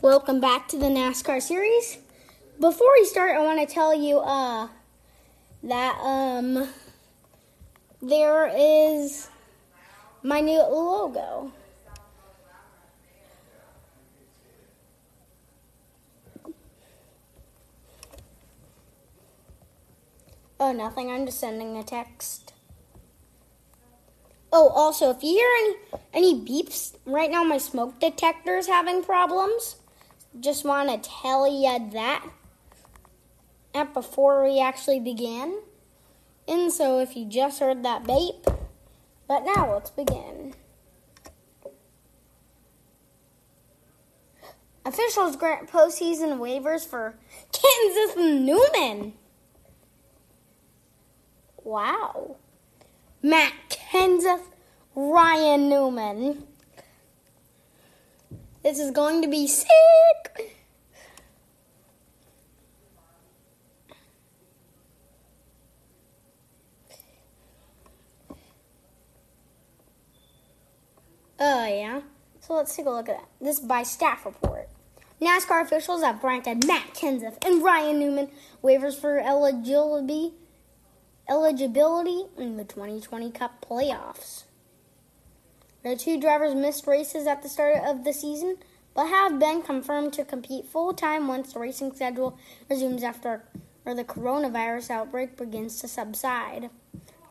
Welcome back to the NASCAR series. Before we start, I want to tell you uh, that um, there is my new logo. Oh, nothing. I'm just sending a text. Oh, also, if you hear any any beeps right now, my smoke detector is having problems. Just want to tell you that. Before we actually begin. And so, if you just heard that beep, but now let's begin. Officials grant postseason waivers for Kenseth Newman. Wow. Matt Kenseth, Ryan Newman. This is going to be sick. Oh, yeah. So let's take a look at that. This is by staff report. NASCAR officials have granted Matt Kenseth and Ryan Newman waivers for eligibility eligibility in the 2020 Cup playoffs. The two drivers missed races at the start of the season, but have been confirmed to compete full time once the racing schedule resumes after or the coronavirus outbreak begins to subside.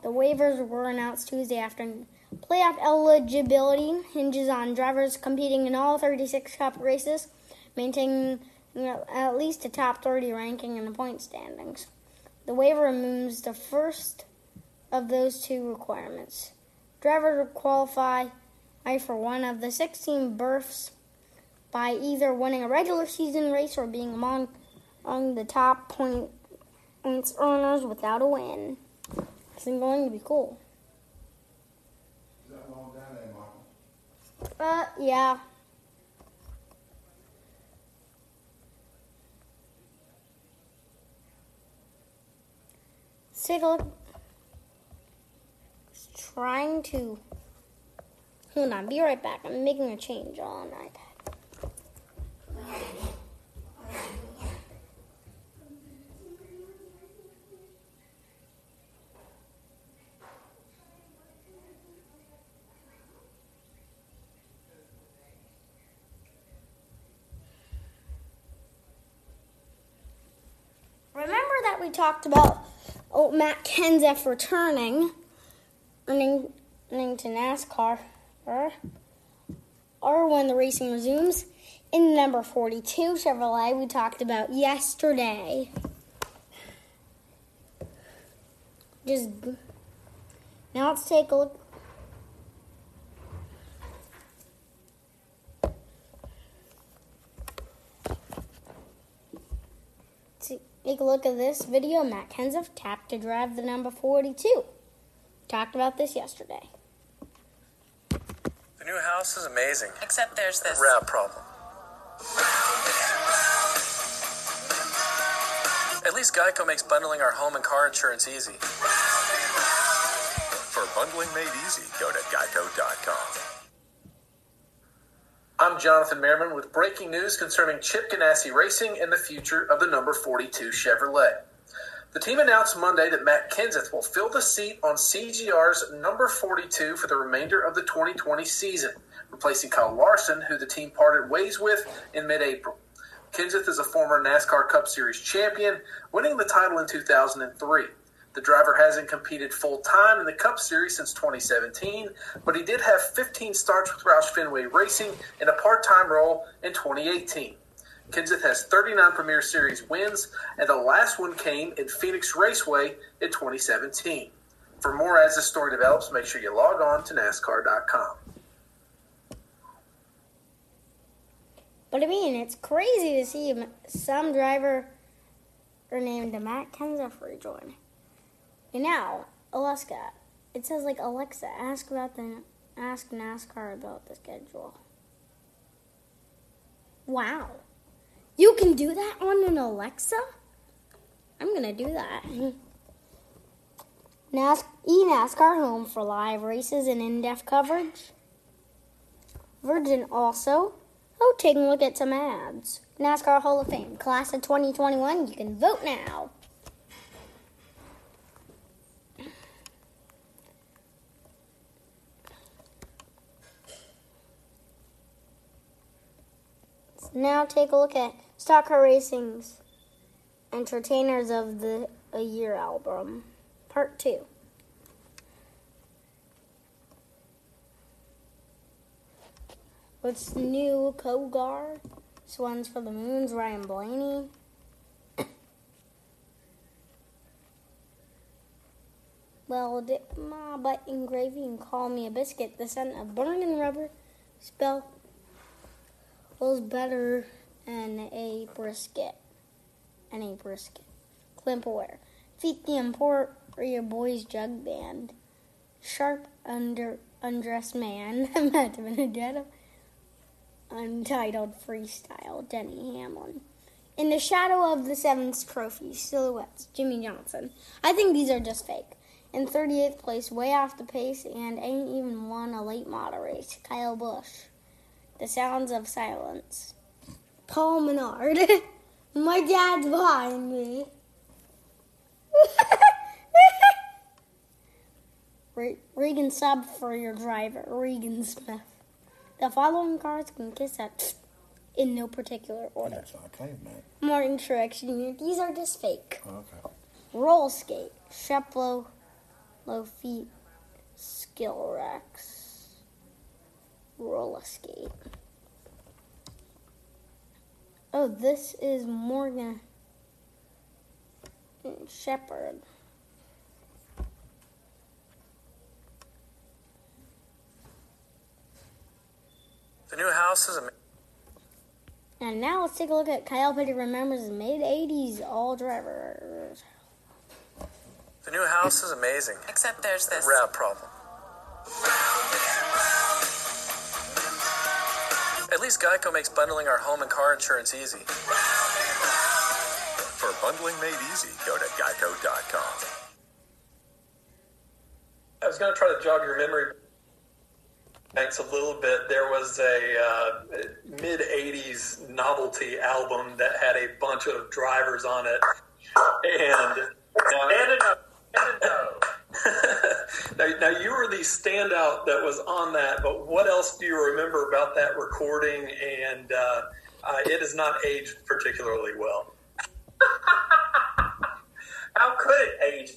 The waivers were announced Tuesday afternoon. Playoff eligibility hinges on drivers competing in all 36 Cup races, maintaining at least a top 30 ranking in the point standings. The waiver removes the first of those two requirements. Drivers qualify for one of the 16 berths by either winning a regular season race or being among, among the top point, points earners without a win. It's going to be cool. Is that long down there, Michael? Uh, yeah. Let's take a look. Trying to. Hold on, be right back. I'm making a change on iPad. Remember we talked about oh, Matt Kenseth returning, running, running to NASCAR, or, or when the racing resumes. In number 42 Chevrolet, we talked about yesterday. Just now, let's take a look. Take a look at this video. Matt Kenseth tapped to drive the number 42. Talked about this yesterday. The new house is amazing. Except there's this. Rat problem. At least Geico makes bundling our home and car insurance easy. For bundling made easy, go to geico.com. I'm Jonathan Merriman with breaking news concerning Chip Ganassi Racing and the future of the number 42 Chevrolet. The team announced Monday that Matt Kenseth will fill the seat on CGR's number 42 for the remainder of the 2020 season, replacing Kyle Larson, who the team parted ways with in mid April. Kenseth is a former NASCAR Cup Series champion, winning the title in 2003. The driver hasn't competed full time in the Cup Series since 2017, but he did have 15 starts with Roush Fenway Racing in a part time role in 2018. Kenseth has 39 Premier Series wins, and the last one came in Phoenix Raceway in 2017. For more as this story develops, make sure you log on to NASCAR.com. But I mean, it's crazy to see some driver named Matt Kenseth rejoin. And now, Alaska. It says like Alexa, ask about the ask NASCAR about the schedule. Wow. You can do that on an Alexa? I'm gonna do that. NAS- eNASCAR home for live races and in-depth coverage. Virgin also Oh, taking a look at some ads. NASCAR Hall of Fame, class of 2021. You can vote now. So now take a look at Stock Car Racing's Entertainers of the a Year album, part two. What's new, Kogar? Swans for the Moons, Ryan Blaney. well, dip my butt in gravy and call me a biscuit. The scent of burning rubber spell was better than a brisket. And a brisket. Climpware. Feet the your boys jug band. Sharp under undressed man. A ghetto. Untitled Freestyle, Denny Hamlin. In the shadow of the seventh trophy, silhouettes, Jimmie Johnson. I think these are just fake. In 38th place, way off the pace, and ain't even won a late model race, Kyle Busch. The sounds of silence. Paul Menard. My dad's behind me. Regan sub for your driver, Regan Smith. The following cars can kiss that in no particular order. That's not caveman. Martin Truex Jr. These are just fake. Oh, okay. Roll skate, Sheplo, low feet, skill rex, roller skate. Oh, this is Morgan Shepherd. The new house is amazing. And now let's take a look at Kyle Petty remembers mid 80s all drivers. The new house is amazing. Except there's this. Rat problem. Least Geico makes bundling our home and car insurance easy. For bundling made easy, go to geico.com. I was going to try to jog your memory banks a little bit. There was a uh, mid 80s novelty album that had a bunch of drivers on it. And now, now, now you were the standout that was on that, but what else do you remember about that recording? And uh, uh, it has not aged particularly well. How could it age?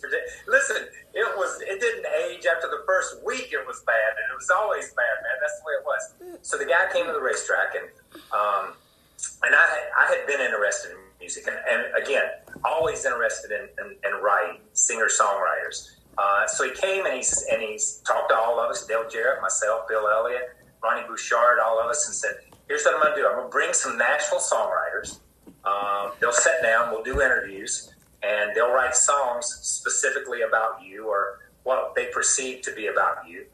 Listen, it was. It didn't age after the first week. It was bad, and it was always bad, man. That's the way it was. So the guy came to the racetrack, and um, and I had, I had been interested in music, and, and again, always interested in, in, in writing, singer songwriters. Uh, so he came and he's and he's talked to all of us, Dale Jarrett, myself, Bill Elliott, Ronnie Bouchard, all of us, and said, "Here's what I'm going to do. I'm going to bring some Nashville songwriters. Um, they'll sit down. We'll do interviews." and they'll write songs specifically about you or what they perceive to be about you.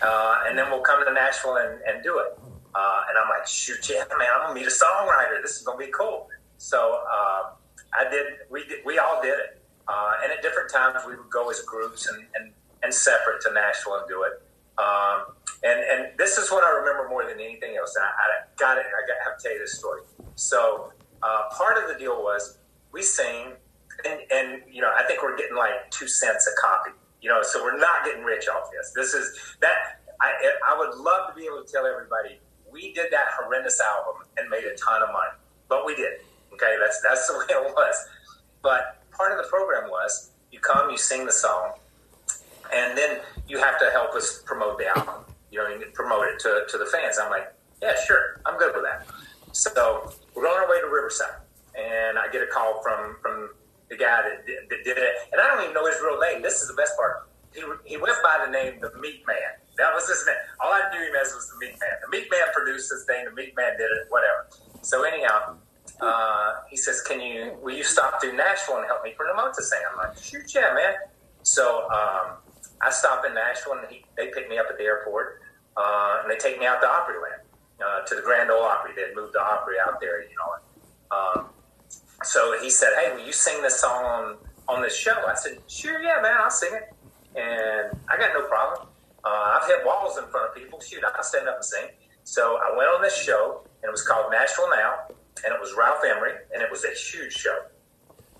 Uh, and then we'll come to Nashville and, and do it. Uh, and I'm like, shoot, yeah, man, I'm gonna meet a songwriter. This is gonna be cool. So uh, I did. We did, we all did it. Uh, and at different times we would go as groups and, and, and separate to Nashville and do it. Um, and and this is what I remember more than anything else. And I, I got it. I got to have to tell you this story. So uh, part of the deal was we sing and, and you know, I think we're getting like two cents a copy. You know, so we're not getting rich off this. This is that. I I would love to be able to tell everybody we did that horrendous album and made a ton of money, but we did. Okay, that's that's the way it was. But part of the program was you come, you sing the song, and then you have to help us promote the album. You know, you promote it to, to the fans. I'm like, yeah, sure, I'm good with that. So we're on our way to Riverside, and I get a call from from the guy that did, that did it. And I don't even know his real name. This is the best part. He, he went by the name the Meat Man. That was his name. All I knew him as was the Meat Man. The Meat Man produced this thing. The Meat Man did it. Whatever. So anyhow, uh, he says, "Can you? Will you stop through Nashville and help me this thing?" I'm like, "Shoot, yeah, man." So um, I stop in Nashville, and he, they pick me up at the airport, uh, and they take me out to Opryland, uh, to the Grand Ole Opry. They had moved the Opry out there, you know. Um, so he said, "Hey, will you sing this song on on this show?" I said, "Sure, yeah, man, I'll sing it." And I got no problem. Uh, I've hit walls in front of people. Shoot, I'll stand up and sing. So I went on this show, and it was called Nashville Now, and it was Ralph Emery, and it was a huge show.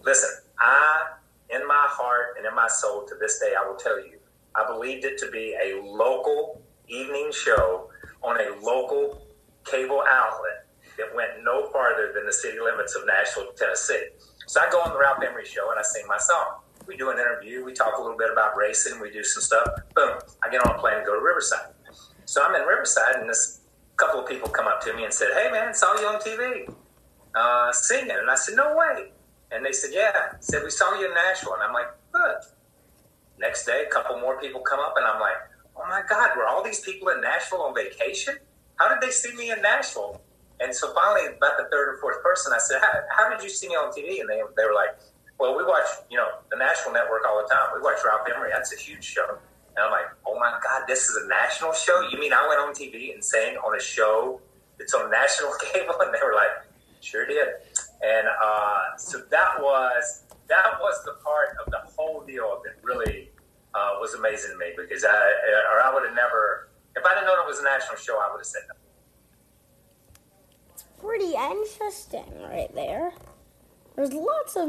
Listen, I, in my heart and in my soul to this day, I will tell you, I believed it to be a local evening show on a local cable outlet that went no farther than the city limits of Nashville, Tennessee. So I go on the Ralph Emery show and I sing my song. We do an interview, we talk a little bit about racing, we do some stuff. Boom, I get on a plane and go to Riverside. So I'm in Riverside and this couple of people come up to me and said, Hey man, saw you on TV uh, singing. And I said, No way. And they said, Yeah. Said, We saw you in Nashville. And I'm like, Good. Next day, a couple more people come up and I'm like, Oh my God, were all these people in Nashville on vacation? How did they see me in Nashville? And so finally, about the third or fourth person, I said, How, how did you see me on TV? And they, they were like, Well, we watch, you know, the Nashville Network all the time. We watch Ralph Emery. That's a huge show. And I'm like, Oh my God, this is a national show? You mean I went on TV and sang on a show that's on national cable? And they were like, Sure did. And uh, so that was that was the part of the whole deal that really uh, was amazing to me because I or I would have never if I didn't know it was a national show I would have said no. It's pretty interesting right there. There's lots of.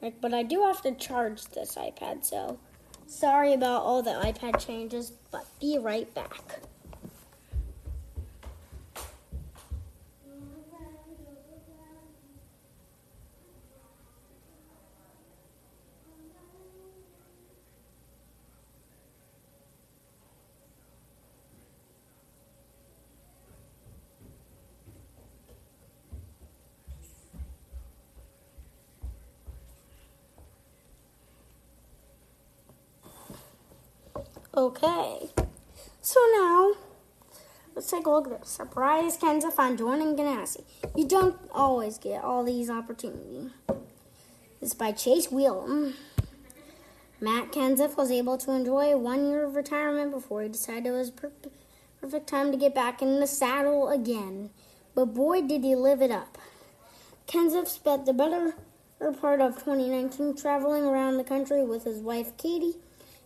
Like, but I do have to charge this iPad, so sorry about all the iPad changes, but be right back. Okay, so now let's take a look at this. Surprise Kenseth on joining Ganassi. You don't always get all these opportunities. This is by Chase Wheelam. Matt Kenseth was able to enjoy one year of retirement before he decided it was per- perfect time to get back in the saddle again. But boy, did he live it up. Kenseth spent the better part of 2019 traveling around the country with his wife Katie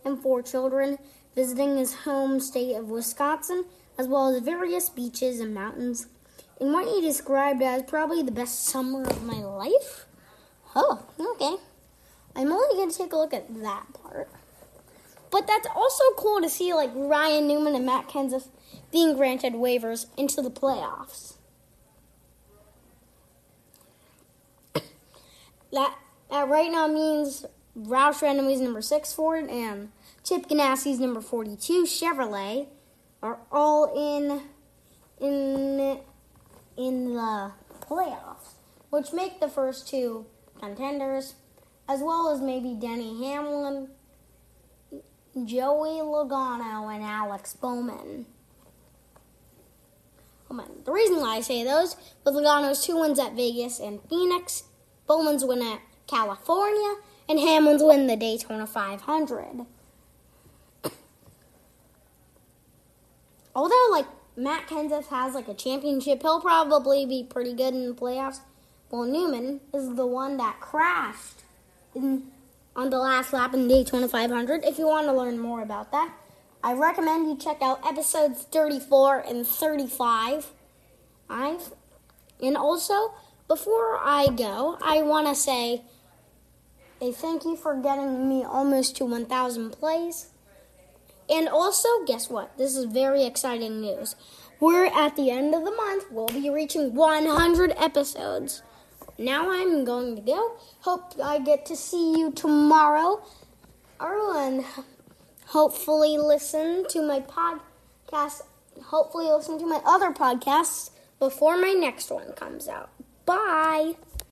and four children, visiting his home state of Wisconsin, as well as various beaches and mountains, in what he described as probably the best summer of my life. Oh, okay. I'm only going to take a look at that part. But that's also cool to see like Ryan Newman and Matt Kenseth being granted waivers into the playoffs. that that right now means Roush Randomly's number six Ford and Chip Ganassi's number forty-two Chevrolet are all in in in the playoffs, which make the first two contenders, as well as maybe Denny Hamlin, Joey Logano, and Alex Bowman. Oh the reason why I say those with Logano's two wins at Vegas and Phoenix, Bowman's win at California, and Hamlin's win the Daytona 500. Although, like, Matt Kenseth has, like, a championship, he'll probably be pretty good in the playoffs. Well, Newman is the one that crashed in, on the last lap in the Daytona 500. If you want to learn more about that, I recommend you check out episodes 34 and 35. I've, and also, before I go, I want to say a thank you for getting me almost to 1,000 plays. And also, guess what? This is very exciting news. We're at the end of the month. We'll be reaching 100 episodes. Now I'm going to go. Hope I get to see you tomorrow. Everyone, hopefully listen to my podcast. Hopefully listen to my other podcasts before my next one comes out. Bye.